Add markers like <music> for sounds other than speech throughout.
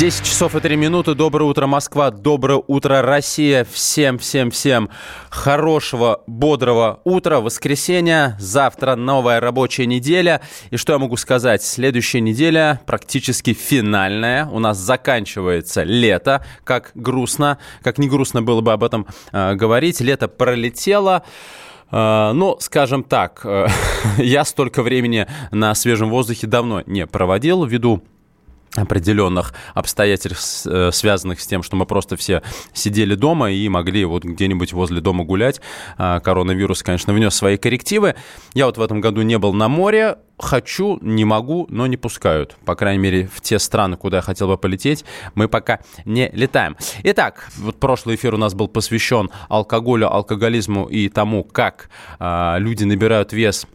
10 часов и 3 минуты. Доброе утро, Москва. Доброе утро, Россия. Всем, всем, всем хорошего, бодрого утра. Воскресенье. Завтра новая рабочая неделя. И что я могу сказать? Следующая неделя практически финальная. У нас заканчивается лето. Как грустно, как не грустно было бы об этом э, говорить. Лето пролетело. Uh, ну, скажем так, uh, <laughs> я столько времени на свежем воздухе давно не проводил ввиду определенных обстоятельств, э, связанных с тем, что мы просто все сидели дома и могли вот где-нибудь возле дома гулять. А, коронавирус, конечно, внес свои коррективы. Я вот в этом году не был на море, хочу, не могу, но не пускают. По крайней мере, в те страны, куда я хотел бы полететь, мы пока не летаем. Итак, вот прошлый эфир у нас был посвящен алкоголю, алкоголизму и тому, как э, люди набирают вес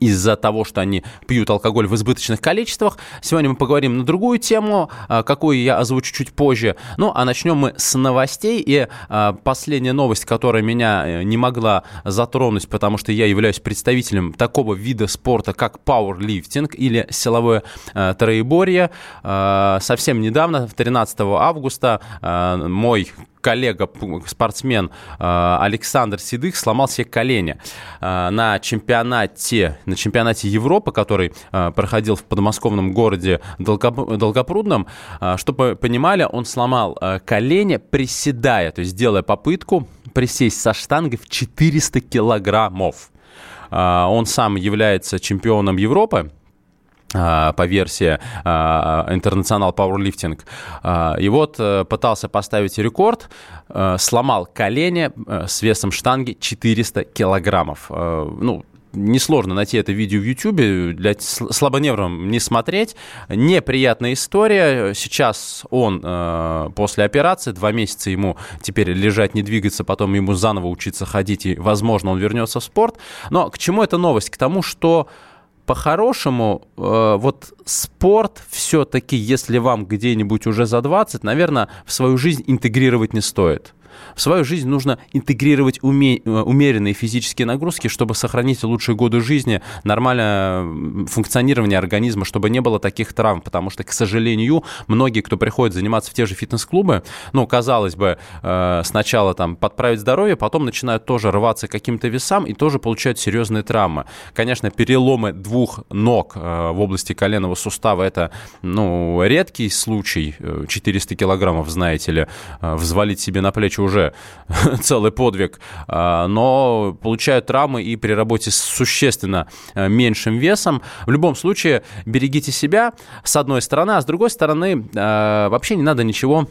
из-за того, что они пьют алкоголь в избыточных количествах. Сегодня мы поговорим на другую тему, а, какую я озвучу чуть позже. Ну, а начнем мы с новостей. И а, последняя новость, которая меня э, не могла затронуть, потому что я являюсь представителем такого вида спорта, как пауэрлифтинг или силовое э, троеборье. А, совсем недавно, 13 августа, мой коллега, спортсмен э, Александр Седых сломал себе колени э, на чемпионате, на чемпионате Европы, который э, проходил в подмосковном городе Долгопрудном. Чтобы понимали, он сломал колени, приседая, то есть делая попытку присесть со штангой в 400 килограммов. Он сам является чемпионом Европы по версии International Powerlifting. А, и вот э, пытался поставить рекорд, э, сломал колени э, с весом штанги 400 килограммов. Ну, несложно найти это видео в YouTube, для слабонервным не смотреть. Неприятная история. Сейчас он э, после операции, два месяца ему теперь лежать, не двигаться, потом ему заново учиться ходить, и, возможно, он вернется в спорт. Но к чему эта новость? К тому, что по-хорошему, э, вот спорт все-таки, если вам где-нибудь уже за 20, наверное, в свою жизнь интегрировать не стоит. В свою жизнь нужно интегрировать уме- э, умеренные физические нагрузки, чтобы сохранить лучшие годы жизни, нормальное функционирование организма, чтобы не было таких травм. Потому что, к сожалению, многие, кто приходит заниматься в те же фитнес-клубы, ну, казалось бы, э, сначала там подправить здоровье, потом начинают тоже рваться каким-то весам и тоже получают серьезные травмы. Конечно, переломы двух ног э, в области коленного сустава это, ну, редкий случай. 400 килограммов, знаете ли, взвалить себе на плечи уже <laughs> целый подвиг, а, но получают травмы и при работе с существенно э, меньшим весом. В любом случае, берегите себя, с одной стороны, а с другой стороны, э, вообще не надо ничего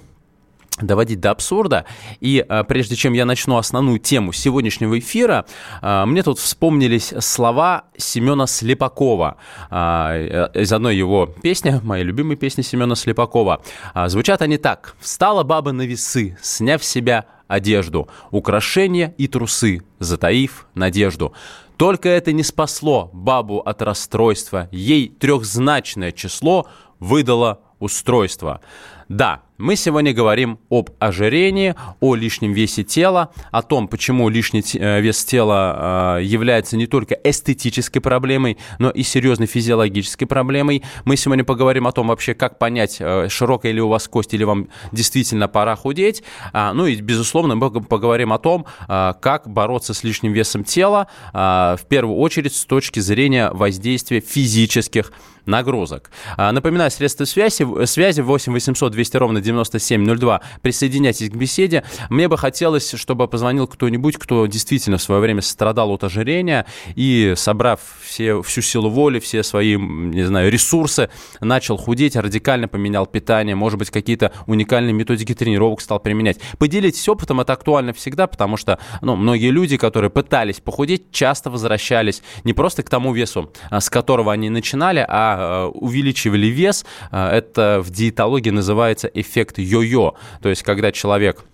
доводить до абсурда. И а, прежде чем я начну основную тему сегодняшнего эфира, а, мне тут вспомнились слова Семена Слепакова а, из одной его песни, моей любимой песни Семена Слепакова. А, звучат они так. «Встала баба на весы, сняв с себя одежду, украшения и трусы, затаив надежду». Только это не спасло бабу от расстройства. Ей трехзначное число выдало устройство. Да, мы сегодня говорим об ожирении, о лишнем весе тела, о том, почему лишний э, вес тела э, является не только эстетической проблемой, но и серьезной физиологической проблемой. Мы сегодня поговорим о том вообще, как понять, э, широкая ли у вас кость или вам действительно пора худеть. А, ну и, безусловно, мы поговорим о том, как бороться с лишним весом тела, в первую очередь с точки зрения воздействия физических нагрузок. Напоминаю, средства связи, связи 8 800 200 ровно 9702. Присоединяйтесь к беседе. Мне бы хотелось, чтобы позвонил кто-нибудь, кто действительно в свое время страдал от ожирения и, собрав все, всю силу воли, все свои, не знаю, ресурсы, начал худеть, радикально поменял питание, может быть, какие-то уникальные методики тренировок стал применять. Поделитесь опытом, это актуально всегда, потому что ну, многие люди, которые пытались похудеть, часто возвращались не просто к тому весу, а, с которого они начинали, а, а увеличивали вес. А, это в диетологии называется эффект йо-йо. То есть, когда человек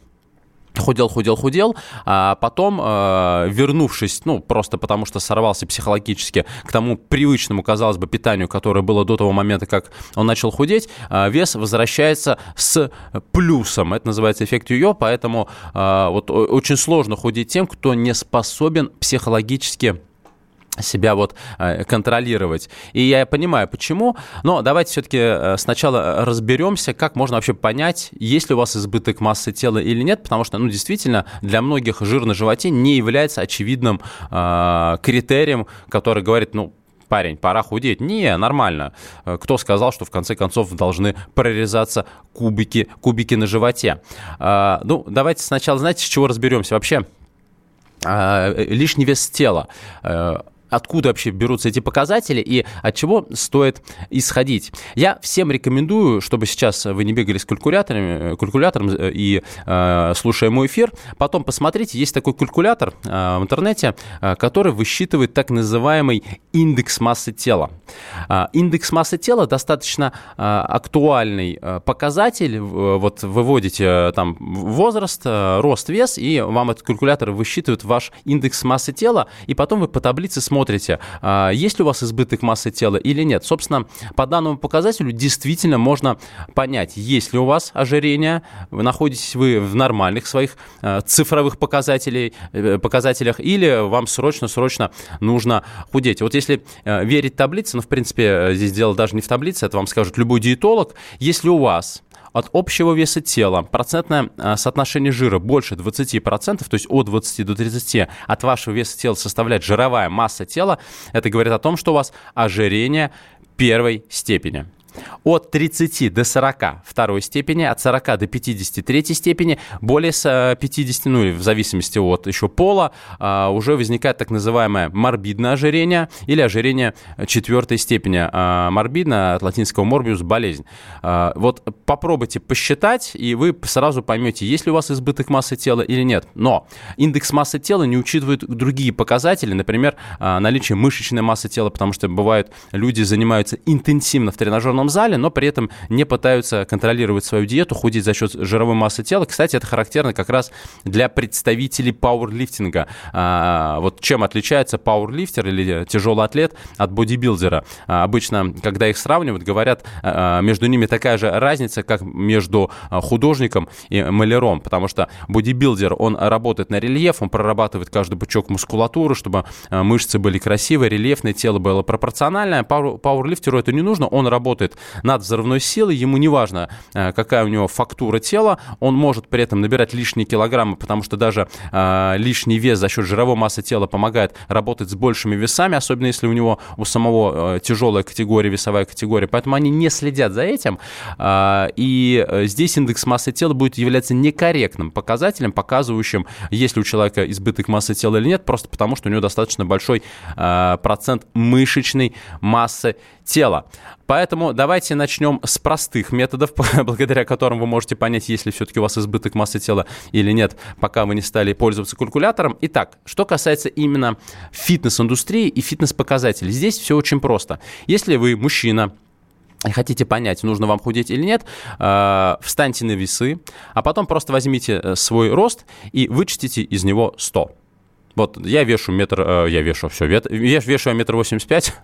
худел, худел, худел, а потом, э, вернувшись, ну, просто потому что сорвался психологически к тому привычному, казалось бы, питанию, которое было до того момента, как он начал худеть, э, вес возвращается с плюсом. Это называется эффект Йо, поэтому э, вот очень сложно худеть тем, кто не способен психологически себя вот э, контролировать. И я понимаю, почему, но давайте все-таки э, сначала разберемся, как можно вообще понять, есть ли у вас избыток массы тела или нет, потому что, ну, действительно, для многих жир на животе не является очевидным э, критерием, который говорит, ну, парень, пора худеть. Не, нормально. Э, кто сказал, что в конце концов должны прорезаться кубики, кубики на животе? А, ну, давайте сначала, знаете, с чего разберемся? Вообще, а, лишний вес тела откуда вообще берутся эти показатели и от чего стоит исходить. Я всем рекомендую, чтобы сейчас вы не бегали с калькуляторами, калькулятором э, и э, слушая мой эфир, потом посмотрите, есть такой калькулятор э, в интернете, э, который высчитывает так называемый индекс массы тела. Э, индекс массы тела достаточно э, актуальный э, показатель. Э, вот выводите э, там возраст, э, рост, вес, и вам этот калькулятор высчитывает ваш индекс массы тела, и потом вы по таблице смотрите, смотрите, а, есть ли у вас избыток массы тела или нет. Собственно, по данному показателю действительно можно понять, есть ли у вас ожирение, вы находитесь вы в нормальных своих а, цифровых показателей, э, показателях, или вам срочно-срочно нужно худеть. Вот если э, верить таблице, ну, в принципе, э, здесь дело даже не в таблице, это вам скажет любой диетолог, если у вас от общего веса тела. Процентное а, соотношение жира больше 20%, то есть от 20 до 30 от вашего веса тела составляет жировая масса тела, это говорит о том, что у вас ожирение первой степени от 30 до 40 второй степени, от 40 до 50 третьей степени, более 50, ну или в зависимости от еще пола, а, уже возникает так называемое морбидное ожирение или ожирение четвертой степени. А, морбидно от латинского morbius – болезнь. А, вот попробуйте посчитать, и вы сразу поймете, есть ли у вас избыток массы тела или нет. Но индекс массы тела не учитывает другие показатели, например, наличие мышечной массы тела, потому что бывают люди занимаются интенсивно в тренажерном зале, но при этом не пытаются контролировать свою диету, худеть за счет жировой массы тела. Кстати, это характерно как раз для представителей пауэрлифтинга. А, вот чем отличается пауэрлифтер или тяжелый атлет от бодибилдера? А, обычно, когда их сравнивают, говорят, а, между ними такая же разница, как между художником и маляром, потому что бодибилдер, он работает на рельеф, он прорабатывает каждый пучок мускулатуры, чтобы мышцы были красивые, рельефное тело было пропорциональное. Пауэрлифтеру это не нужно, он работает над взрывной силой, ему не важно, э, какая у него фактура тела, он может при этом набирать лишние килограммы, потому что даже э, лишний вес за счет жировой массы тела помогает работать с большими весами, особенно если у него у самого э, тяжелая категория, весовая категория, поэтому они не следят за этим, э, и э, здесь индекс массы тела будет являться некорректным показателем, показывающим, есть ли у человека избыток массы тела или нет, просто потому что у него достаточно большой э, процент мышечной массы тела. Поэтому давайте начнем с простых методов, <laughs> благодаря которым вы можете понять, есть ли все-таки у вас избыток массы тела или нет, пока вы не стали пользоваться калькулятором. Итак, что касается именно фитнес-индустрии и фитнес-показателей, здесь все очень просто. Если вы мужчина, хотите понять, нужно вам худеть или нет, э, встаньте на весы, а потом просто возьмите э, свой рост и вычтите из него 100. Вот я вешу метр, э, я вешу все, веш, вешу я метр восемьдесят пять, <laughs>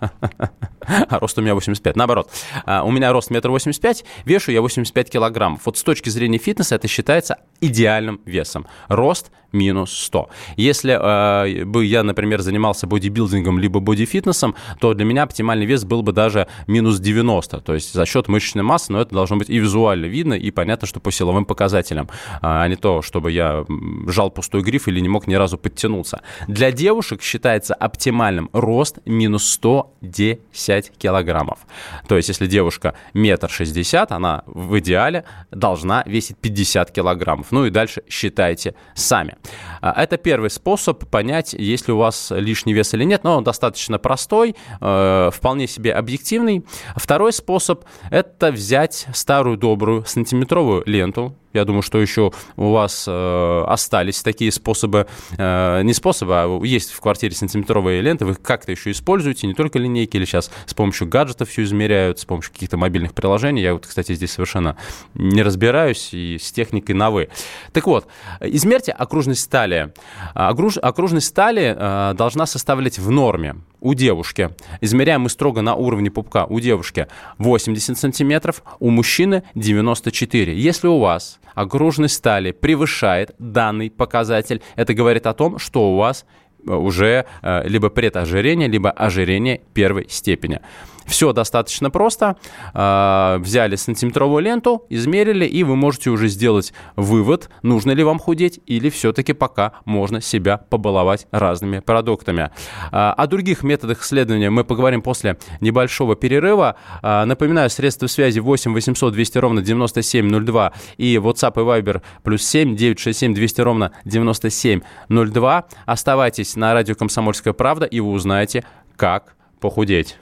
а рост у меня 85, наоборот. А, у меня рост метр восемьдесят пять, вешу я 85 килограммов. Вот с точки зрения фитнеса это считается идеальным весом. Рост минус 100. Если э, бы я, например, занимался бодибилдингом либо бодифитнесом, то для меня оптимальный вес был бы даже минус 90, то есть за счет мышечной массы, но это должно быть и визуально видно, и понятно, что по силовым показателям, а не то, чтобы я жал пустой гриф или не мог ни разу подтянуться. Для девушек считается оптимальным рост минус 110 килограммов. То есть если девушка метр шестьдесят, она в идеале должна весить 50 килограммов. Ну и дальше считайте сами. А, это первый способ понять, есть ли у вас лишний вес или нет, но он достаточно простой, э, вполне себе объективный. Второй способ – это взять старую добрую сантиметровую ленту, я думаю, что еще у вас э, остались такие способы, э, не, способы, а есть в квартире сантиметровые ленты, вы как-то еще используете, не только линейки, или сейчас с помощью гаджетов все измеряют, с помощью каких-то мобильных приложений. Я вот, кстати, здесь совершенно не разбираюсь и с техникой на «вы». Так вот, измерьте окружность стали. Окруж, окружность стали э, должна составлять в норме у девушки. Измеряем мы строго на уровне пупка. У девушки 80 сантиметров, у мужчины 94. Если у вас окружность стали превышает данный показатель, это говорит о том, что у вас э, уже э, либо предожирение, либо ожирение первой степени. Все достаточно просто. А, взяли сантиметровую ленту, измерили, и вы можете уже сделать вывод, нужно ли вам худеть, или все-таки пока можно себя побаловать разными продуктами. А, о других методах исследования мы поговорим после небольшого перерыва. А, напоминаю, средства связи 8 800 200 ровно 9702 и WhatsApp и Viber плюс 7 967 200 ровно 9702. Оставайтесь на радио «Комсомольская правда», и вы узнаете, как похудеть.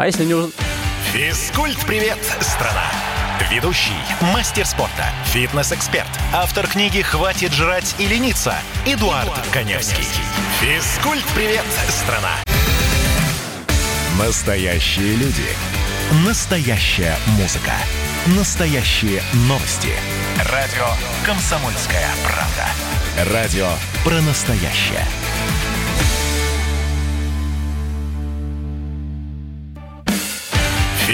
А если не. Физкульт-привет, страна! Ведущий, мастер спорта, фитнес-эксперт, автор книги «Хватит жрать и лениться» Эдуард, Эдуард Коневский. Физкульт-привет, страна! Настоящие люди. Настоящая музыка. Настоящие новости. Радио «Комсомольская правда». Радио про настоящее.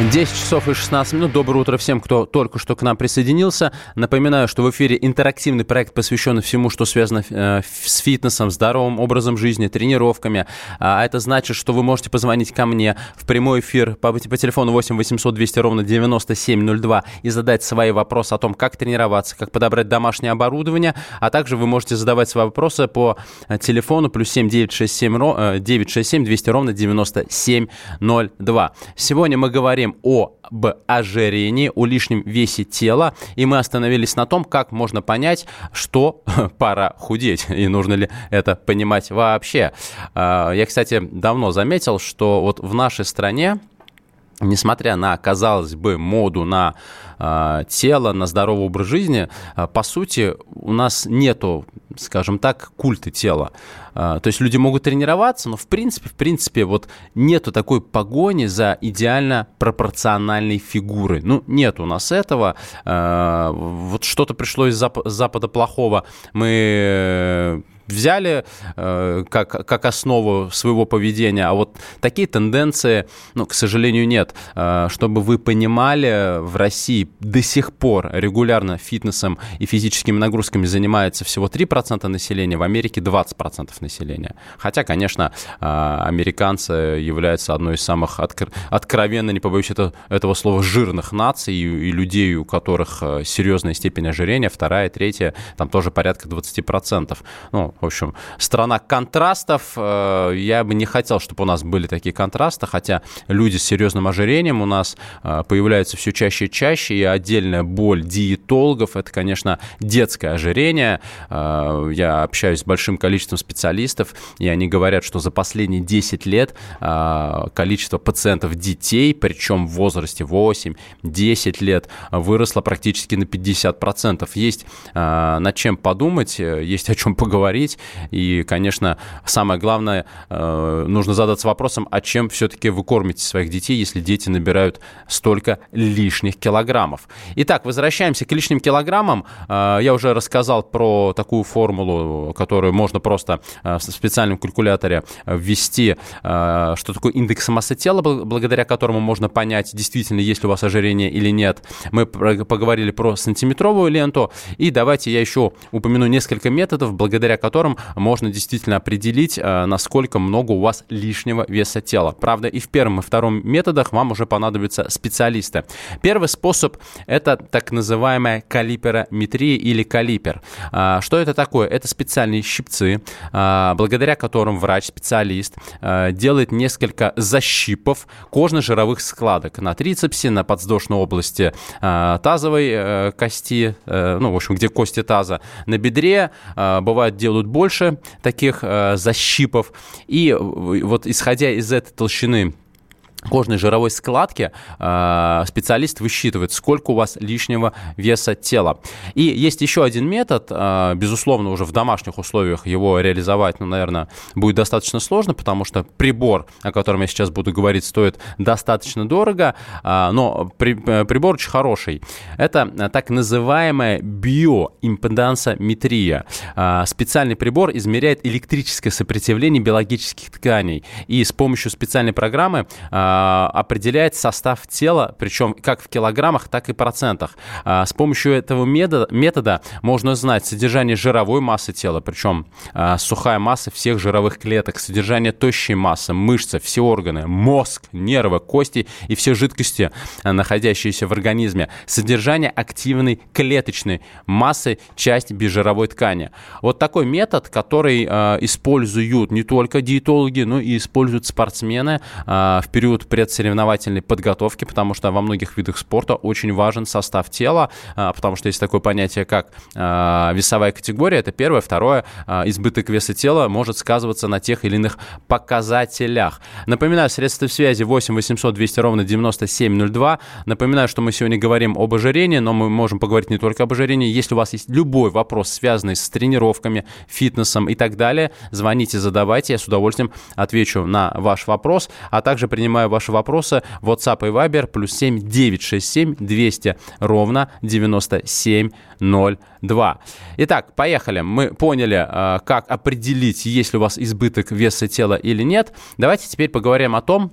10 часов и 16 минут. Доброе утро всем, кто только что к нам присоединился. Напоминаю, что в эфире интерактивный проект, посвященный всему, что связано э, с фитнесом, здоровым образом жизни, тренировками. А это значит, что вы можете позвонить ко мне в прямой эфир по, по телефону 8 800 200 ровно 9702 и задать свои вопросы о том, как тренироваться, как подобрать домашнее оборудование, а также вы можете задавать свои вопросы по э, телефону плюс 7 967, 967 200 ровно 9702. Сегодня мы говорим говорим об ожирении, о лишнем весе тела, и мы остановились на том, как можно понять, что <laughs> пора худеть, и нужно ли это понимать вообще. А, я, кстати, давно заметил, что вот в нашей стране, несмотря на, казалось бы, моду на э, тело, на здоровый образ жизни, э, по сути, у нас нету, скажем так, культа тела. Э, то есть люди могут тренироваться, но в принципе, в принципе, вот нету такой погони за идеально пропорциональной фигурой. Ну, нет у нас этого. Э, вот что-то пришло из Зап- Запада плохого. Мы взяли э, как, как основу своего поведения, а вот такие тенденции, ну, к сожалению, нет. Э, чтобы вы понимали, в России до сих пор регулярно фитнесом и физическими нагрузками занимается всего 3% населения, в Америке 20% населения. Хотя, конечно, э, американцы являются одной из самых откр... откровенно, не побоюсь это, этого слова, жирных наций и, и людей, у которых э, серьезная степень ожирения, вторая, третья, там тоже порядка 20%. Ну, в общем, страна контрастов. Э, я бы не хотел, чтобы у нас были такие контрасты, хотя люди с серьезным ожирением у нас э, появляются все чаще и чаще, и отдельная боль диетологов – это, конечно, детское ожирение. Э, я общаюсь с большим количеством специалистов, и они говорят, что за последние 10 лет количество пациентов детей, причем в возрасте 8-10 лет, выросло практически на 50%. Есть над чем подумать, есть о чем поговорить говорить. И, конечно, самое главное, э, нужно задаться вопросом, а чем все-таки вы кормите своих детей, если дети набирают столько лишних килограммов. Итак, возвращаемся к лишним килограммам. Э, я уже рассказал про такую формулу, которую можно просто э, в специальном калькуляторе ввести, что такое индекс массы тела, благодаря которому можно понять, действительно, есть ли у вас ожирение или нет. Мы поговорили про сантиметровую ленту. И давайте я еще упомяну несколько методов, благодаря которым которым можно действительно определить, э, насколько много у вас лишнего веса тела. Правда, и в первом, и втором методах вам уже понадобятся специалисты. Первый способ – это так называемая калиперометрия или калипер. А, что это такое? Это специальные щипцы, а, благодаря которым врач-специалист э, делает несколько защипов кожно-жировых складок на трицепсе, на подвздошной области э, тазовой кости, ну, в общем, где кости таза, на бедре, бывает делают делают больше таких э, защипов. И вот исходя из этой толщины кожной жировой складки э, специалист высчитывает, сколько у вас лишнего веса тела. И есть еще один метод, э, безусловно, уже в домашних условиях его реализовать, ну, наверное, будет достаточно сложно, потому что прибор, о котором я сейчас буду говорить, стоит достаточно дорого, э, но при, прибор очень хороший. Это так называемая биоимпедансометрия. Специальный прибор измеряет электрическое сопротивление биологических тканей, и с помощью специальной программы определяет состав тела, причем как в килограммах, так и процентах. А, с помощью этого метода, можно узнать содержание жировой массы тела, причем а, сухая масса всех жировых клеток, содержание тощей массы, мышцы, все органы, мозг, нервы, кости и все жидкости, находящиеся в организме, содержание активной клеточной массы, часть безжировой ткани. Вот такой метод, который используют не только диетологи, но и используют спортсмены в период период предсоревновательной подготовки, потому что во многих видах спорта очень важен состав тела, а, потому что есть такое понятие, как а, весовая категория, это первое. Второе, а, избыток веса тела может сказываться на тех или иных показателях. Напоминаю, средства связи 8 800 200 ровно 9702. Напоминаю, что мы сегодня говорим об ожирении, но мы можем поговорить не только об ожирении. Если у вас есть любой вопрос, связанный с тренировками, фитнесом и так далее, звоните, задавайте, я с удовольствием отвечу на ваш вопрос, а также принимаю ваши вопросы. WhatsApp и Viber плюс 7 967 200 ровно 9702. Итак, поехали. Мы поняли, э, как определить, есть ли у вас избыток веса тела или нет. Давайте теперь поговорим о том,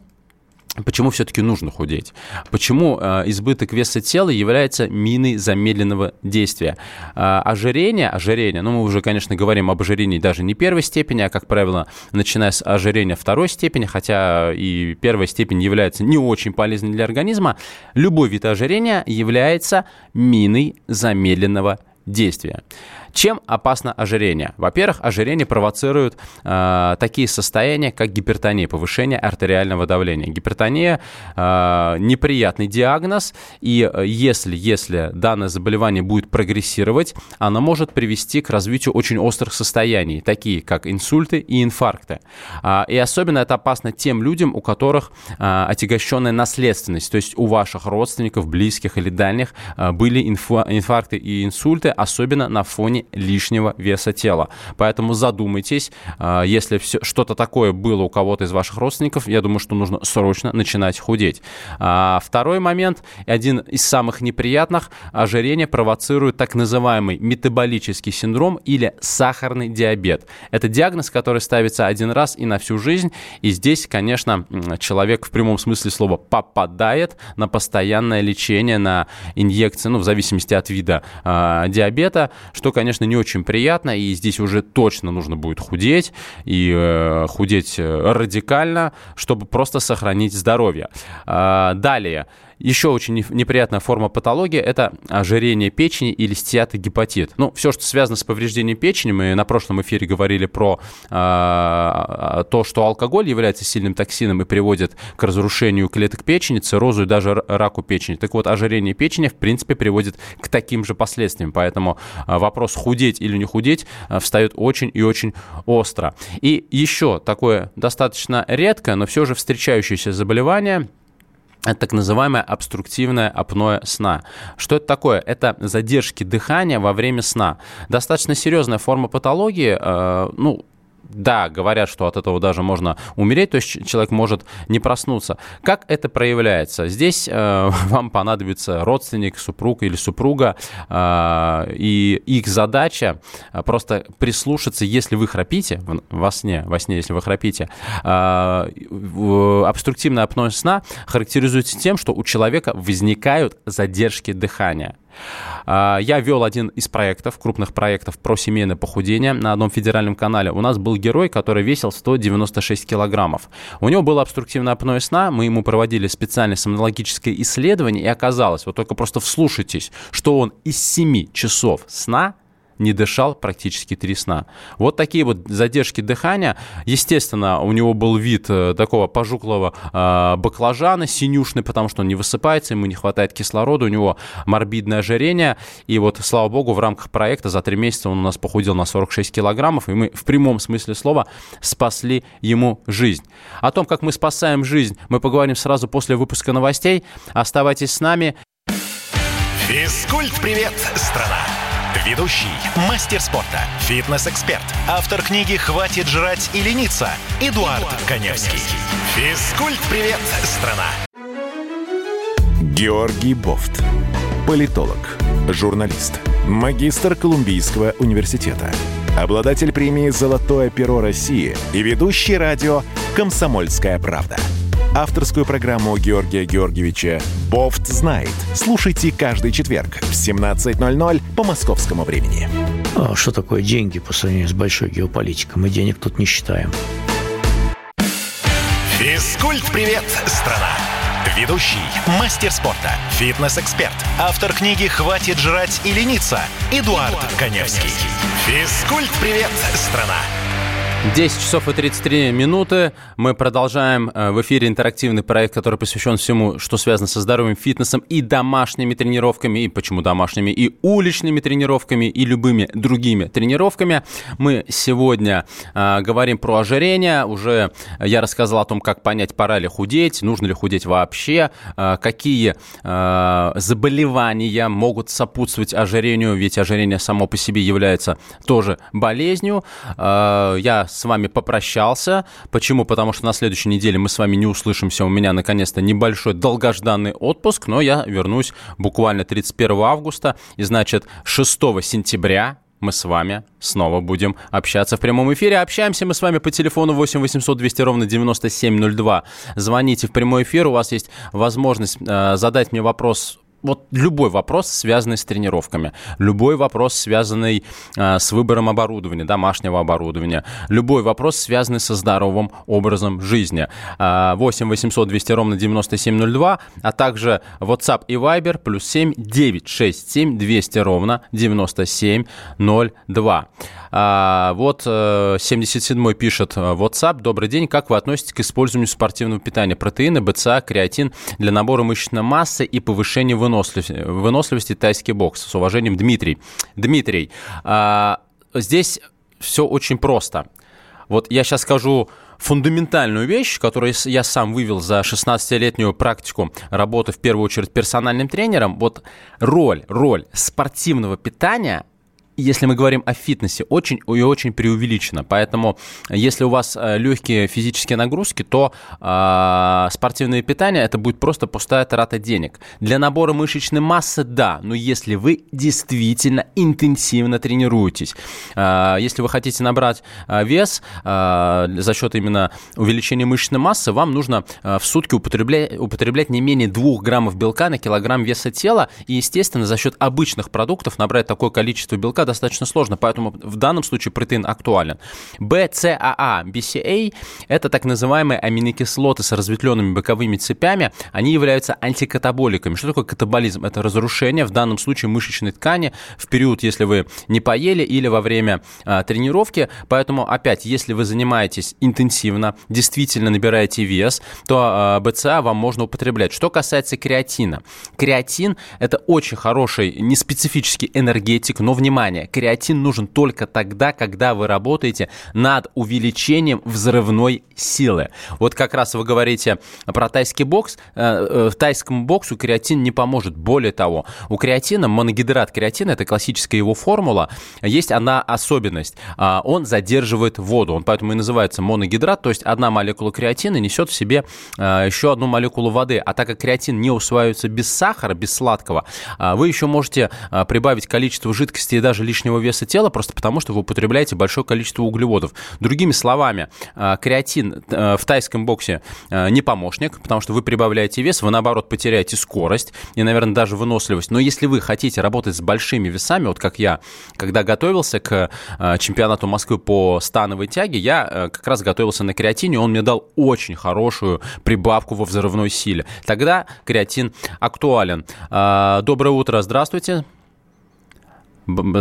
Почему все-таки нужно худеть? Почему э, избыток веса тела является миной замедленного действия? Э, ожирение, ожирение, ну мы уже, конечно, говорим об ожирении даже не первой степени, а, как правило, начиная с ожирения второй степени, хотя и первая степень является не очень полезной для организма, любой вид ожирения является миной замедленного действия. Чем опасно ожирение? Во-первых, ожирение провоцирует э, такие состояния, как гипертония, повышение артериального давления. Гипертония э, неприятный диагноз, и э, если, если данное заболевание будет прогрессировать, оно может привести к развитию очень острых состояний, такие как инсульты и инфаркты. А, и особенно это опасно тем людям, у которых а, отягощенная наследственность, то есть у ваших родственников, близких или дальних а, были инфаркты и инсульты, особенно на фоне плане лишнего веса тела. Поэтому задумайтесь, а, если все, что-то такое было у кого-то из ваших родственников, я думаю, что нужно срочно начинать худеть. А, второй момент, один из самых неприятных, ожирение провоцирует так называемый метаболический синдром или сахарный диабет. Это диагноз, который ставится один раз и на всю жизнь, и здесь, конечно, человек в прямом смысле слова попадает на постоянное лечение, на инъекции, ну, в зависимости от вида э, диабета, что, конечно, конечно, не очень приятно, и здесь уже точно нужно будет худеть, и э, худеть э, радикально, чтобы просто сохранить здоровье. Э, далее. Еще очень неприятная форма патологии – это ожирение печени или стеатогепатит. Ну, все, что связано с повреждением печени, мы на прошлом эфире говорили про э, то, что алкоголь является сильным токсином и приводит к разрушению клеток печени, циррозу и даже раку печени. Так вот, ожирение печени, в принципе, приводит к таким же последствиям. Поэтому э, вопрос худеть или не худеть встает очень и очень остро. И еще такое достаточно редкое, но все же встречающееся заболевание – это так называемое обструктивное апноэ сна. Что это такое? Это задержки дыхания во время сна. Достаточно серьезная форма патологии. Э, ну, да, говорят, что от этого даже можно умереть, то есть человек может не проснуться. Как это проявляется? Здесь э, <laughs> вам понадобится родственник, супруг или супруга, э, и их задача э, просто прислушаться, если вы храпите во сне, во сне, если вы храпите. Э, обструктивное апноэ сна характеризуется тем, что у человека возникают задержки дыхания. А, я вел один из проектов, крупных проектов про семейное похудение на одном федеральном канале. У нас был герой, который весил 196 килограммов. У него было обструктивное апноэ сна, мы ему проводили специальное сомнологическое исследование, и оказалось, вот только просто вслушайтесь, что он из 7 часов сна не дышал практически три сна. Вот такие вот задержки дыхания. Естественно, у него был вид э, такого пожуклого э, баклажана, синюшный, потому что он не высыпается, ему не хватает кислорода, у него морбидное ожирение. И вот, слава богу, в рамках проекта за три месяца он у нас похудел на 46 килограммов, и мы в прямом смысле слова спасли ему жизнь. О том, как мы спасаем жизнь, мы поговорим сразу после выпуска новостей. Оставайтесь с нами. Физкульт-привет, страна! Ведущий, мастер спорта, фитнес-эксперт, автор книги «Хватит жрать и лениться» Эдуард, Эдуард Коневский. Физкульт-привет, страна! Георгий Бофт. Политолог, журналист, магистр Колумбийского университета, обладатель премии «Золотое перо России» и ведущий радио «Комсомольская правда» авторскую программу Георгия Георгиевича «Бофт знает». Слушайте каждый четверг в 17.00 по московскому времени. А что такое деньги по сравнению с большой геополитикой? Мы денег тут не считаем. Физкульт-привет, страна! Ведущий, мастер спорта, фитнес-эксперт, автор книги «Хватит жрать и лениться» Эдуард, Эдуард Коневский. Физкульт-привет, страна! 10 часов и 33 минуты. Мы продолжаем э, в эфире интерактивный проект, который посвящен всему, что связано со здоровьем, фитнесом и домашними тренировками. И почему домашними? И уличными тренировками, и любыми другими тренировками. Мы сегодня э, говорим про ожирение. Уже я рассказал о том, как понять, пора ли худеть, нужно ли худеть вообще, э, какие э, заболевания могут сопутствовать ожирению, ведь ожирение само по себе является тоже болезнью. Э, я с вами попрощался. Почему? Потому что на следующей неделе мы с вами не услышимся. У меня наконец-то небольшой долгожданный отпуск, но я вернусь буквально 31 августа. И значит, 6 сентября мы с вами снова будем общаться в прямом эфире. Общаемся мы с вами по телефону 8 800 200 ровно 9702. Звоните в прямой эфир, у вас есть возможность э, задать мне вопрос вот любой вопрос, связанный с тренировками, любой вопрос, связанный э, с выбором оборудования, домашнего оборудования, любой вопрос, связанный со здоровым образом жизни. Э, 8 800 200 ровно 9702, а также WhatsApp и Viber плюс 7 967 200 ровно 9702. А, вот 77-й э, пишет э, WhatsApp. Добрый день. Как вы относитесь к использованию спортивного питания? Протеины, БЦА, креатин для набора мышечной массы и повышения выносливости, выносливости тайский бокс. С уважением, Дмитрий. Дмитрий, а, здесь все очень просто. Вот я сейчас скажу фундаментальную вещь, которую я сам вывел за 16-летнюю практику работы в первую очередь персональным тренером. Вот роль, роль спортивного питания если мы говорим о фитнесе, очень и очень преувеличено. Поэтому, если у вас э, легкие физические нагрузки, то э, спортивное питание это будет просто пустая трата денег. Для набора мышечной массы, да, но если вы действительно интенсивно тренируетесь, э, если вы хотите набрать э, вес э, за счет именно увеличения мышечной массы, вам нужно в сутки употреблять, употреблять не менее 2 граммов белка на килограмм веса тела, и, естественно, за счет обычных продуктов набрать такое количество белка достаточно сложно, поэтому в данном случае протеин актуален. BCAA, BCA – это так называемые аминокислоты с разветвленными боковыми цепями. Они являются антикатаболиками. Что такое катаболизм? Это разрушение, в данном случае, мышечной ткани в период, если вы не поели или во время а, тренировки. Поэтому, опять, если вы занимаетесь интенсивно, действительно набираете вес, то а, БЦА вам можно употреблять. Что касается креатина. Креатин – это очень хороший, неспецифический энергетик, но, внимание, внимание, креатин нужен только тогда, когда вы работаете над увеличением взрывной силы. Вот как раз вы говорите про тайский бокс. Э, э, в тайском боксу креатин не поможет. Более того, у креатина, моногидрат креатина, это классическая его формула, есть одна особенность. А, он задерживает воду. Он поэтому и называется моногидрат, то есть одна молекула креатина несет в себе э, еще одну молекулу воды. А так как креатин не усваивается без сахара, без сладкого, вы еще можете прибавить количество жидкости и даже лишнего веса тела просто потому, что вы употребляете большое количество углеводов. Другими словами, а, креатин а, в тайском боксе а, не помощник, потому что вы прибавляете вес, вы наоборот потеряете скорость и, наверное, даже выносливость. Но если вы хотите работать с большими весами, вот как я, когда готовился к чемпионату Москвы по становой тяге, я как раз готовился на креатине, он мне дал очень хорошую прибавку во взрывной силе. Тогда креатин актуален. Доброе утро, здравствуйте.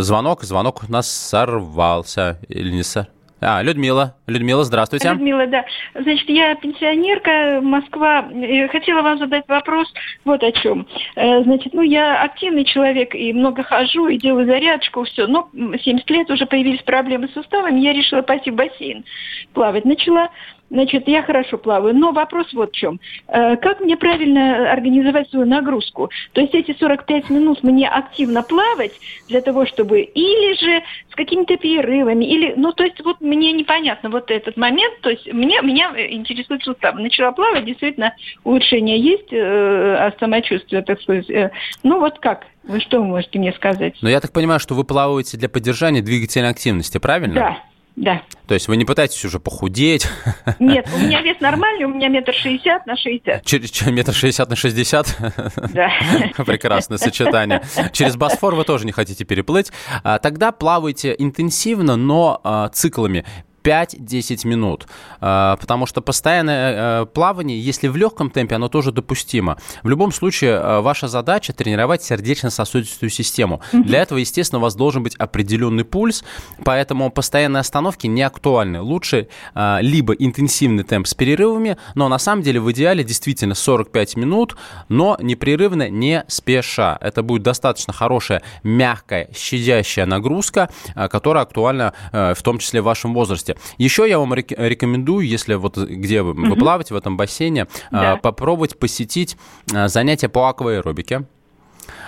Звонок, звонок у нас сорвался. Или не сорвался? А, Людмила. Людмила, здравствуйте. Людмила, да. Значит, я пенсионерка, Москва. Хотела вам задать вопрос вот о чем. Э, значит, ну, я активный человек и много хожу, и делаю зарядочку, все. Но 70 лет уже появились проблемы с суставами, я решила пойти в бассейн плавать. Начала Значит, я хорошо плаваю, но вопрос вот в чем. Э, как мне правильно организовать свою нагрузку? То есть эти 45 минут мне активно плавать для того, чтобы или же с какими-то перерывами, или, ну, то есть вот мне непонятно вот этот момент, то есть мне, меня интересует сустав. Начала плавать, действительно, улучшение есть, э, самочувствие, так сказать. Э, ну, вот как? Вы что можете мне сказать? Ну, я так понимаю, что вы плаваете для поддержания двигательной активности, правильно? Да. Да. То есть вы не пытаетесь уже похудеть? <laughs> Нет, у меня вес нормальный, у меня метр шестьдесят на шестьдесят. Через метр шестьдесят на шестьдесят? Да. <laughs> Прекрасное сочетание. Через Босфор вы тоже не хотите переплыть. А, тогда плавайте интенсивно, но а, циклами. 5-10 минут. А, потому что постоянное э, плавание, если в легком темпе, оно тоже допустимо. В любом случае, э, ваша задача тренировать сердечно-сосудистую систему. Для этого, естественно, у вас должен быть определенный пульс, поэтому постоянные остановки не актуальны. Лучше а, либо интенсивный темп с перерывами, но на самом деле в идеале действительно 45 минут, но непрерывно, не спеша. Это будет достаточно хорошая, мягкая, щадящая нагрузка, э, которая актуальна в том числе в вашем возрасте. Еще я вам рекомендую, если вот где вы, вы плаваете в этом бассейне, да. попробовать посетить занятия по акваэробике.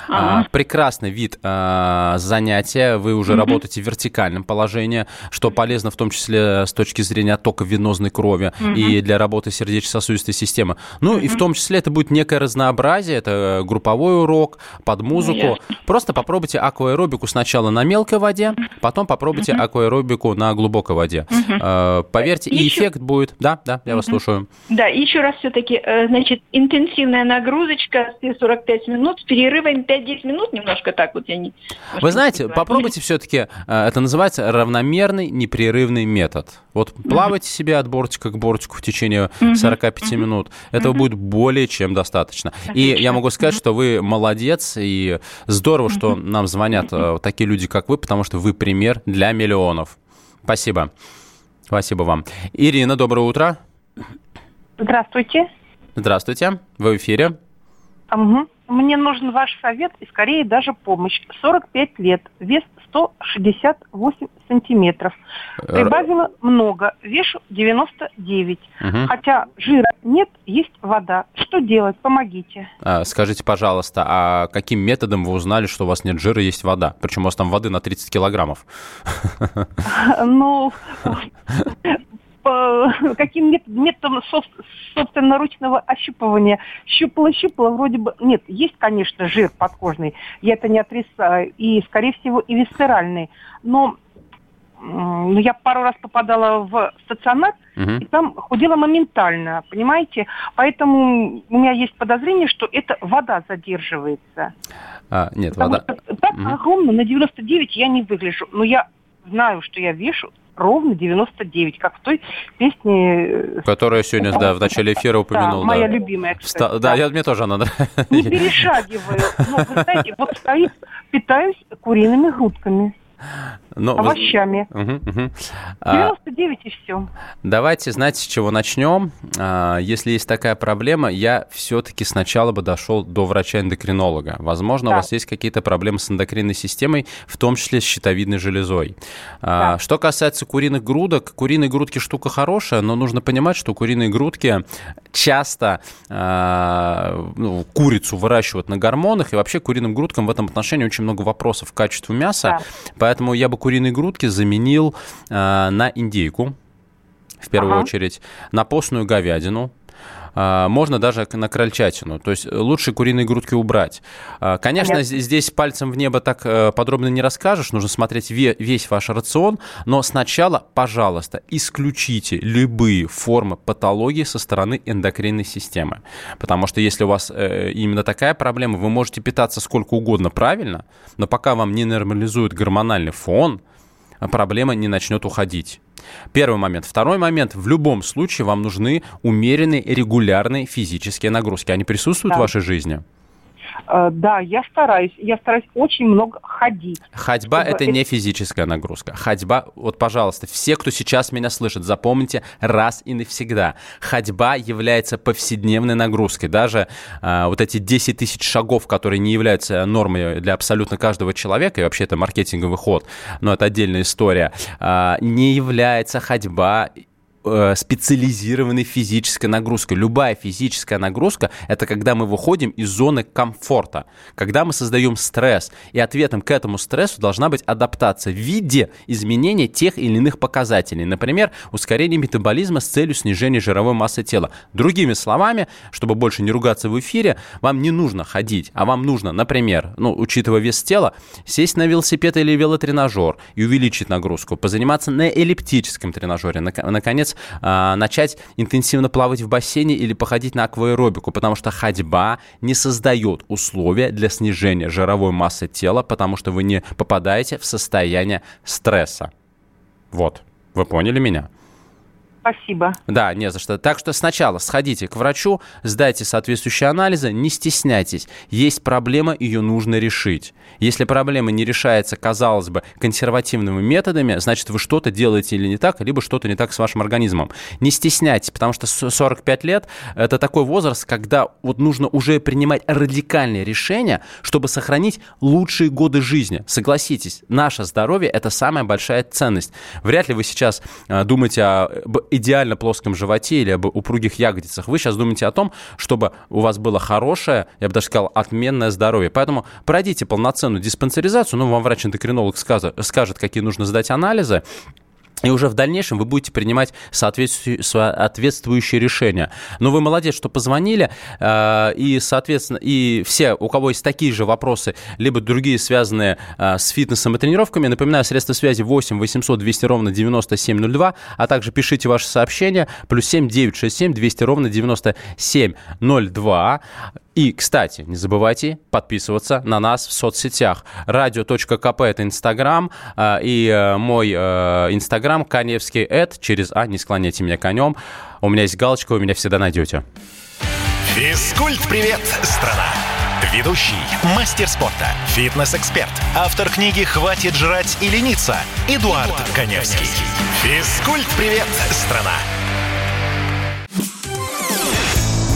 А, прекрасный вид а, занятия. Вы уже угу. работаете в вертикальном положении, что полезно в том числе с точки зрения оттока венозной крови угу. и для работы сердечно-сосудистой системы. Ну угу. и в том числе это будет некое разнообразие. Это групповой урок под музыку. Просто попробуйте акваэробику сначала на мелкой воде, потом попробуйте акваэробику на глубокой воде. А, поверьте, и эффект будет. Да, да, я вас слушаю. Да, еще раз все-таки, э, значит, интенсивная нагрузочка 45 минут с перерывами 5 5-10 минут немножко так вот я не... Вы знаете, не попробуйте все-таки, э, это называется равномерный непрерывный метод. Вот плавайте себе от бортика к бортику в течение 45 минут. Этого будет более чем достаточно. И я могу сказать, что вы молодец, и здорово, что нам звонят э, такие люди, как вы, потому что вы пример для миллионов. Спасибо. Спасибо вам. Ирина, доброе утро. Здравствуйте. Здравствуйте. Вы в эфире. Угу. Мне нужен ваш совет и скорее даже помощь. 45 лет, вес 168 сантиметров. Прибавила много, вешу 99. Угу. Хотя жира нет, есть вода. Что делать? Помогите. А, скажите, пожалуйста, а каким методом вы узнали, что у вас нет жира, есть вода? Причем у вас там воды на 30 килограммов. Ну, <laughs> каким методом собственноручного ощупывания. Щупала-щупала, вроде бы... Нет, есть, конечно, жир подкожный, я это не отрицаю, и, скорее всего, и висцеральный. Но ну, я пару раз попадала в стационар, угу. и там худела моментально, понимаете? Поэтому у меня есть подозрение, что это вода задерживается. А, нет, Потому вода... Что так угу. огромно, на 99 я не выгляжу. Но я знаю, что я вешу ровно 99, как в той песне... Э, Которую сегодня, да, в начале эфира упомянул. Да, моя да. любимая, кстати. Да, да, я, мне тоже она нравится. <laughs> Не перешагиваю. Ну, вы знаете, вот стоит, питаюсь куриными грудками. Но овощами. Угу, угу. 99 и все. Давайте, знаете, с чего начнем? А, если есть такая проблема, я все-таки сначала бы дошел до врача-эндокринолога. Возможно, да. у вас есть какие-то проблемы с эндокринной системой, в том числе с щитовидной железой. А, да. Что касается куриных грудок, куриные грудки штука хорошая, но нужно понимать, что куриные грудки часто а, ну, курицу выращивают на гормонах, и вообще куриным грудкам в этом отношении очень много вопросов к качеству мяса. Да. Поэтому я бы куриные грудки заменил э, на индейку, в первую ага. очередь, на постную говядину, можно даже на крольчатину. То есть лучше куриные грудки убрать. А, конечно, Понятно. здесь пальцем в небо так э, подробно не расскажешь, нужно смотреть весь ваш рацион, но сначала, пожалуйста, исключите любые формы патологии со стороны эндокринной системы. Потому что если у вас э, именно такая проблема, вы можете питаться сколько угодно правильно, но пока вам не нормализует гормональный фон, проблема не начнет уходить. Первый момент. Второй момент. В любом случае вам нужны умеренные регулярные физические нагрузки. Они присутствуют да. в вашей жизни? Э, да, я стараюсь. Я стараюсь очень много ходить. Ходьба – это не физическая нагрузка. Ходьба, вот, пожалуйста, все, кто сейчас меня слышит, запомните раз и навсегда. Ходьба является повседневной нагрузкой. Даже э, вот эти 10 тысяч шагов, которые не являются нормой для абсолютно каждого человека, и вообще это маркетинговый ход, но это отдельная история, э, не является ходьба специализированной физической нагрузкой. Любая физическая нагрузка – это когда мы выходим из зоны комфорта, когда мы создаем стресс. И ответом к этому стрессу должна быть адаптация в виде изменения тех или иных показателей. Например, ускорение метаболизма с целью снижения жировой массы тела. Другими словами, чтобы больше не ругаться в эфире, вам не нужно ходить, а вам нужно, например, ну, учитывая вес тела, сесть на велосипед или велотренажер и увеличить нагрузку, позаниматься на эллиптическом тренажере, наконец, месяц э, начать интенсивно плавать в бассейне или походить на акваэробику, потому что ходьба не создает условия для снижения жировой массы тела, потому что вы не попадаете в состояние стресса. Вот, вы поняли меня? Спасибо. Да, не за что. Так что сначала сходите к врачу, сдайте соответствующие анализы, не стесняйтесь. Есть проблема, ее нужно решить. Если проблема не решается, казалось бы, консервативными методами, значит, вы что-то делаете или не так, либо что-то не так с вашим организмом. Не стесняйтесь, потому что 45 лет – это такой возраст, когда вот нужно уже принимать радикальные решения, чтобы сохранить лучшие годы жизни. Согласитесь, наше здоровье – это самая большая ценность. Вряд ли вы сейчас э, думаете об идеально плоском животе или об упругих ягодицах. Вы сейчас думаете о том, чтобы у вас было хорошее, я бы даже сказал, отменное здоровье. Поэтому пройдите полноценную диспансеризацию, ну, вам врач-эндокринолог скажет, какие нужно сдать анализы, и уже в дальнейшем вы будете принимать соответствующие решения. Но вы молодец, что позвонили. Э, и, соответственно, и все, у кого есть такие же вопросы, либо другие, связанные э, с фитнесом и тренировками, напоминаю, средства связи 8 800 200 ровно 9702, а также пишите ваши сообщения, плюс 7 967 200 ровно 9702. И, кстати, не забывайте подписываться на нас в соцсетях. Радио.кп – это Инстаграм, а, и э, мой э, Инстаграм Каневский Эд через А, не склоняйте меня конем. У меня есть галочка, вы меня всегда найдете. Физкульт-привет, страна! Ведущий, мастер спорта, фитнес-эксперт, автор книги «Хватит жрать и лениться» Эдуард, Эдуард Коневский. Физкульт-привет, страна!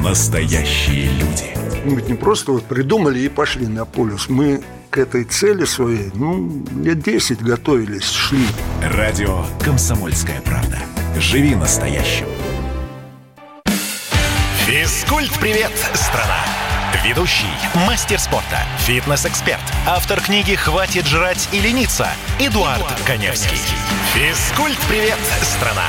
настоящие люди. Мы ведь не просто вот придумали и пошли на полюс. Мы к этой цели своей, ну, лет 10 готовились, шли. Радио «Комсомольская правда». Живи настоящим. Физкульт-привет, страна! Ведущий, мастер спорта, фитнес-эксперт, автор книги «Хватит жрать и лениться» Эдуард, Эдуард Коневский. Физкульт-привет, страна!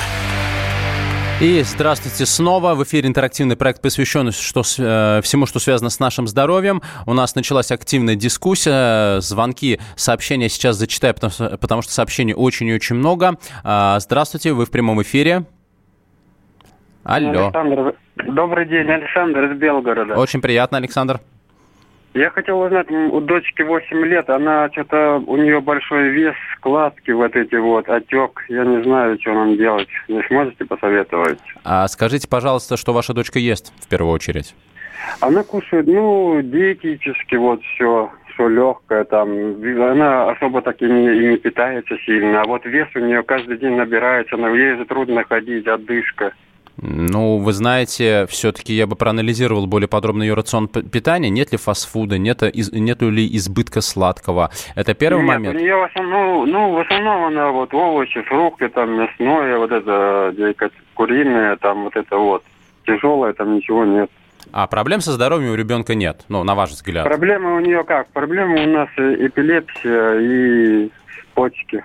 И здравствуйте снова. В эфире интерактивный проект, посвященный что, э, всему, что связано с нашим здоровьем. У нас началась активная дискуссия. Звонки, сообщения сейчас зачитаю, потому, потому что сообщений очень и очень много. Э, здравствуйте, вы в прямом эфире. Алло. Александр, добрый день, Александр из Белгорода. Очень приятно, Александр. Я хотел узнать, у дочки 8 лет, она что-то, у нее большой вес, складки вот эти вот, отек. Я не знаю, что нам делать. Не сможете посоветовать? А скажите, пожалуйста, что ваша дочка ест в первую очередь? Она кушает, ну, диетически вот все, все легкое там. Она особо так и не, и не питается сильно. А вот вес у нее каждый день набирается, но ей же трудно ходить, отдышка. Ну, вы знаете, все-таки я бы проанализировал более подробно ее рацион питания. Нет ли фастфуда, нет, из, нету ли избытка сладкого? Это первый Нет, момент. Нее в основном, ну, в основном она вот овощи, фрукты, там мясное, вот это куриное, там вот это вот. Тяжелое там ничего нет. А проблем со здоровьем у ребенка нет, ну, на ваш взгляд? Проблемы у нее как? Проблемы у нас эпилепсия и почки.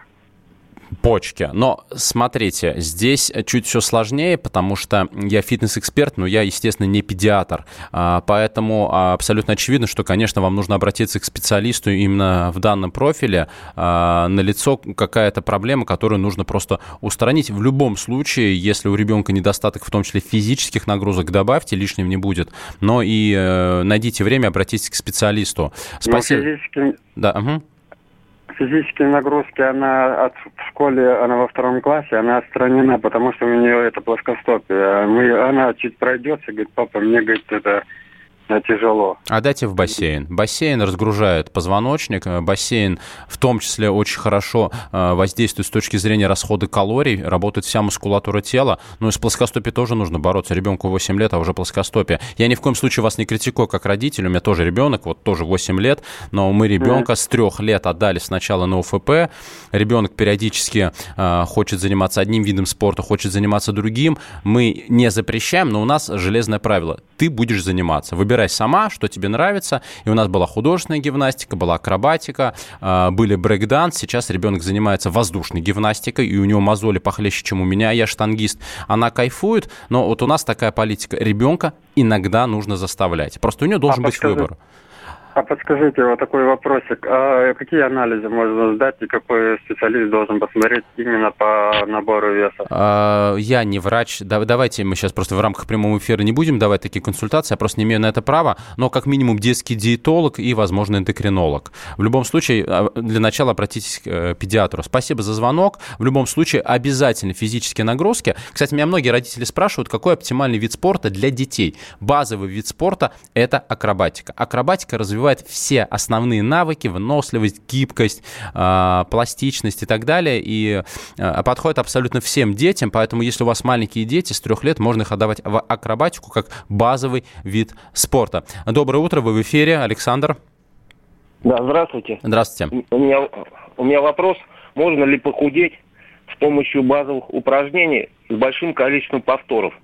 Почки. Но смотрите, здесь чуть все сложнее, потому что я фитнес-эксперт, но я, естественно, не педиатр. А, поэтому абсолютно очевидно, что, конечно, вам нужно обратиться к специалисту именно в данном профиле. А, на лицо какая-то проблема, которую нужно просто устранить. В любом случае, если у ребенка недостаток, в том числе физических нагрузок, добавьте, лишним не будет. Но и э, найдите время, обратитесь к специалисту. Спасибо. Но физически... Да, угу физические нагрузки, она от, в школе, она во втором классе, она отстранена, потому что у нее это плоскостопие. Мы, она чуть пройдется, говорит, папа, мне, говорит, это тяжело. А дайте в бассейн. Бассейн разгружает позвоночник. Э, бассейн в том числе очень хорошо э, воздействует с точки зрения расхода калорий. Работает вся мускулатура тела. Ну и с плоскостопием тоже нужно бороться. Ребенку 8 лет, а уже плоскостопие. Я ни в коем случае вас не критикую как родитель. У меня тоже ребенок, вот тоже 8 лет. Но мы ребенка mm. с трех лет отдали сначала на УФП. Ребенок периодически э, хочет заниматься одним видом спорта, хочет заниматься другим. Мы не запрещаем, но у нас железное правило. Ты будешь заниматься. Выбирай выбирай сама, что тебе нравится. И у нас была художественная гимнастика, была акробатика, а, были брейкданс. Сейчас ребенок занимается воздушной гимнастикой, и у него мозоли похлеще, чем у меня. Я штангист. Она кайфует, но вот у нас такая политика. Ребенка иногда нужно заставлять. Просто у него должен а быть выбор. А подскажите, вот такой вопросик. А какие анализы можно сдать и какой специалист должен посмотреть именно по набору веса? А, я не врач. давайте мы сейчас просто в рамках прямого эфира не будем давать такие консультации, я просто не имею на это права, но как минимум детский диетолог и, возможно, эндокринолог. В любом случае, а, для начала обратитесь к э, педиатру. Спасибо за звонок. В любом случае, обязательно физические нагрузки. Кстати, меня многие родители спрашивают, какой оптимальный вид спорта для детей. Базовый вид спорта – это акробатика. Акробатика развивает развивает все основные навыки, выносливость, гибкость, а, пластичность и так далее, и а, подходит абсолютно всем детям, поэтому если у вас маленькие дети, с трех лет можно их отдавать в акробатику как базовый вид спорта. Доброе утро, вы в эфире, Александр. Да, здравствуйте. Здравствуйте. У меня, у меня вопрос, можно ли похудеть с помощью базовых упражнений с большим количеством повторов?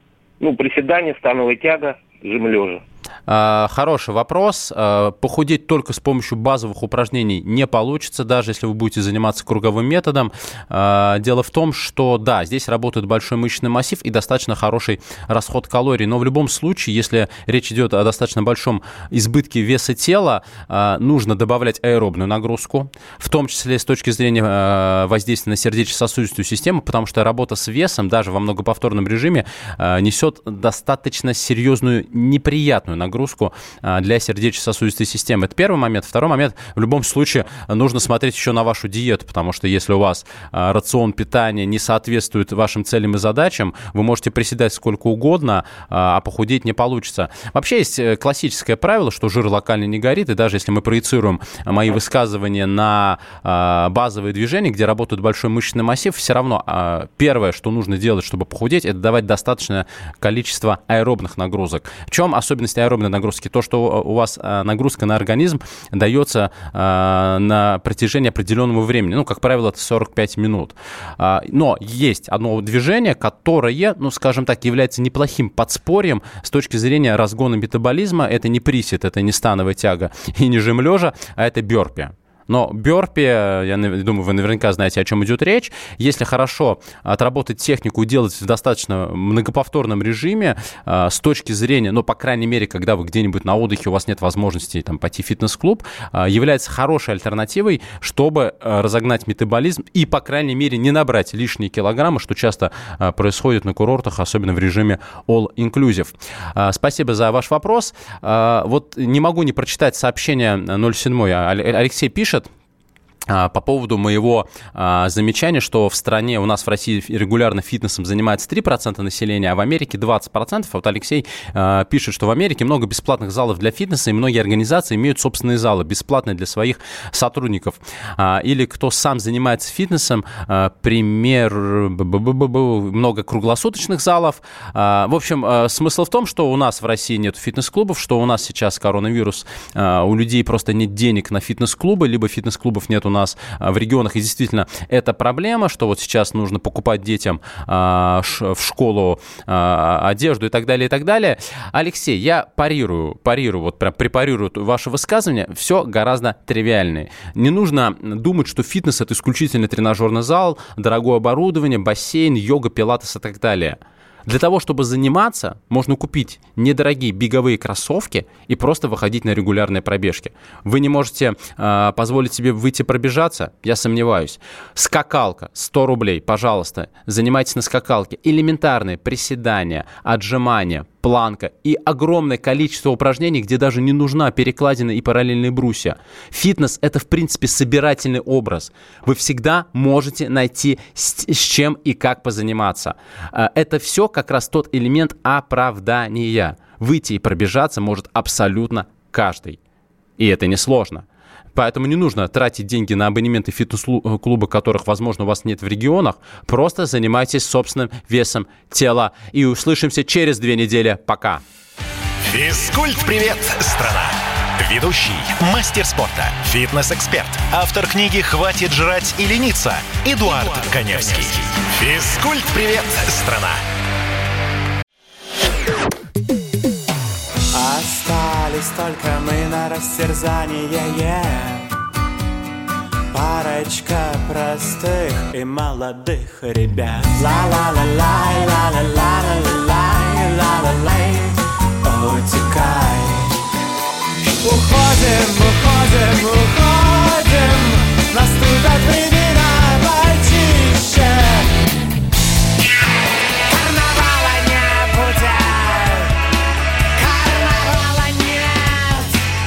Ну, приседания, становая тяга, жим лежа. А, хороший вопрос. А, похудеть только с помощью базовых упражнений не получится, даже если вы будете заниматься круговым методом. А, дело в том, что да, здесь работает большой мышечный массив и достаточно хороший расход калорий, но в любом случае, если речь идет о достаточно большом избытке веса тела, нужно добавлять аэробную нагрузку, в том числе с точки зрения воздействия на сердечно-сосудистую систему, потому что работа с весом даже во многоповторном режиме несет достаточно серьезную неприятную нагрузку а, для сердечно-сосудистой системы. Это первый момент. Второй момент, в любом случае, нужно смотреть еще на вашу диету, потому что если у вас а, рацион питания не соответствует вашим целям и задачам, вы можете приседать сколько угодно, а, а похудеть не получится. Вообще есть э, классическое правило, что жир локально не горит, и даже если мы проецируем мои высказывания на базовые движения, где работает большой мышечный массив, все равно первое, что нужно делать, чтобы похудеть, это давать достаточное количество аэробных нагрузок. В чем особенность аэробных аэробной нагрузки, то, что у вас э, нагрузка на организм дается э, на протяжении определенного времени. Ну, как правило, это 45 минут. А, но есть одно движение, которое, ну, скажем так, является неплохим подспорьем с точки зрения разгона метаболизма. Это не присед, это не становая тяга и не жим лежа, а это бёрпи. Но бёрпи, я думаю, вы наверняка знаете, о чем идет речь. Если хорошо отработать технику и делать в достаточно многоповторном режиме, а, с точки зрения, ну, по крайней мере, когда вы где-нибудь на отдыхе, у вас нет возможности там, пойти в фитнес-клуб, а, является хорошей альтернативой, чтобы а, разогнать метаболизм и, по крайней мере, не набрать лишние килограммы, что часто происходит на курортах, особенно в режиме all-inclusive. Спасибо за ваш вопрос. Вот не могу не прочитать сообщение 07. Алексей пишет, а, по поводу моего а, замечания, что в стране, у нас в России регулярно фитнесом занимается 3% населения, а в Америке 20%. А вот Алексей а, пишет, что в Америке много бесплатных залов для фитнеса, и многие организации имеют собственные залы, бесплатные для своих сотрудников. А, или кто сам занимается фитнесом, а, пример, много круглосуточных залов. А, в общем, а, смысл в том, что у нас в России нет фитнес-клубов, что у нас сейчас коронавирус, а, у людей просто нет денег на фитнес-клубы, либо фитнес-клубов нету нас а, в регионах, и действительно это проблема, что вот сейчас нужно покупать детям а, в школу а, одежду и так далее, и так далее. Алексей, я парирую, парирую, вот прям препарирую ваше высказывание, все гораздо тривиальнее. Не нужно думать, что фитнес это исключительно тренажерный зал, дорогое оборудование, бассейн, йога, пилатес и так далее. Для того, чтобы заниматься, можно купить недорогие беговые кроссовки и просто выходить на регулярные пробежки. Вы не можете э, позволить себе выйти пробежаться? Я сомневаюсь. Скакалка, 100 рублей, пожалуйста, занимайтесь на скакалке. Элементарные приседания, отжимания, планка и огромное количество упражнений, где даже не нужна перекладина и параллельные брусья. Фитнес – это, в принципе, собирательный образ. Вы всегда можете найти с, с чем и как позаниматься. Э, это все как раз тот элемент оправдания. Выйти и пробежаться может абсолютно каждый. И это несложно. Поэтому не нужно тратить деньги на абонементы фитнес-клуба, которых, возможно, у вас нет в регионах. Просто занимайтесь собственным весом тела. И услышимся через две недели. Пока. Физкульт-привет, страна! Ведущий, мастер спорта, фитнес-эксперт, автор книги «Хватит жрать и лениться» Эдуард, Эдуард Коневский. Физкульт-привет, страна! Остались только мы на растерзание. Парочка простых и молодых ребят. Ла-ла-ла-лай, ла-ла-ла-ла-лай, ла-ла-лай. Утекай. Уходим, уходим, уходим. Наступят времена почище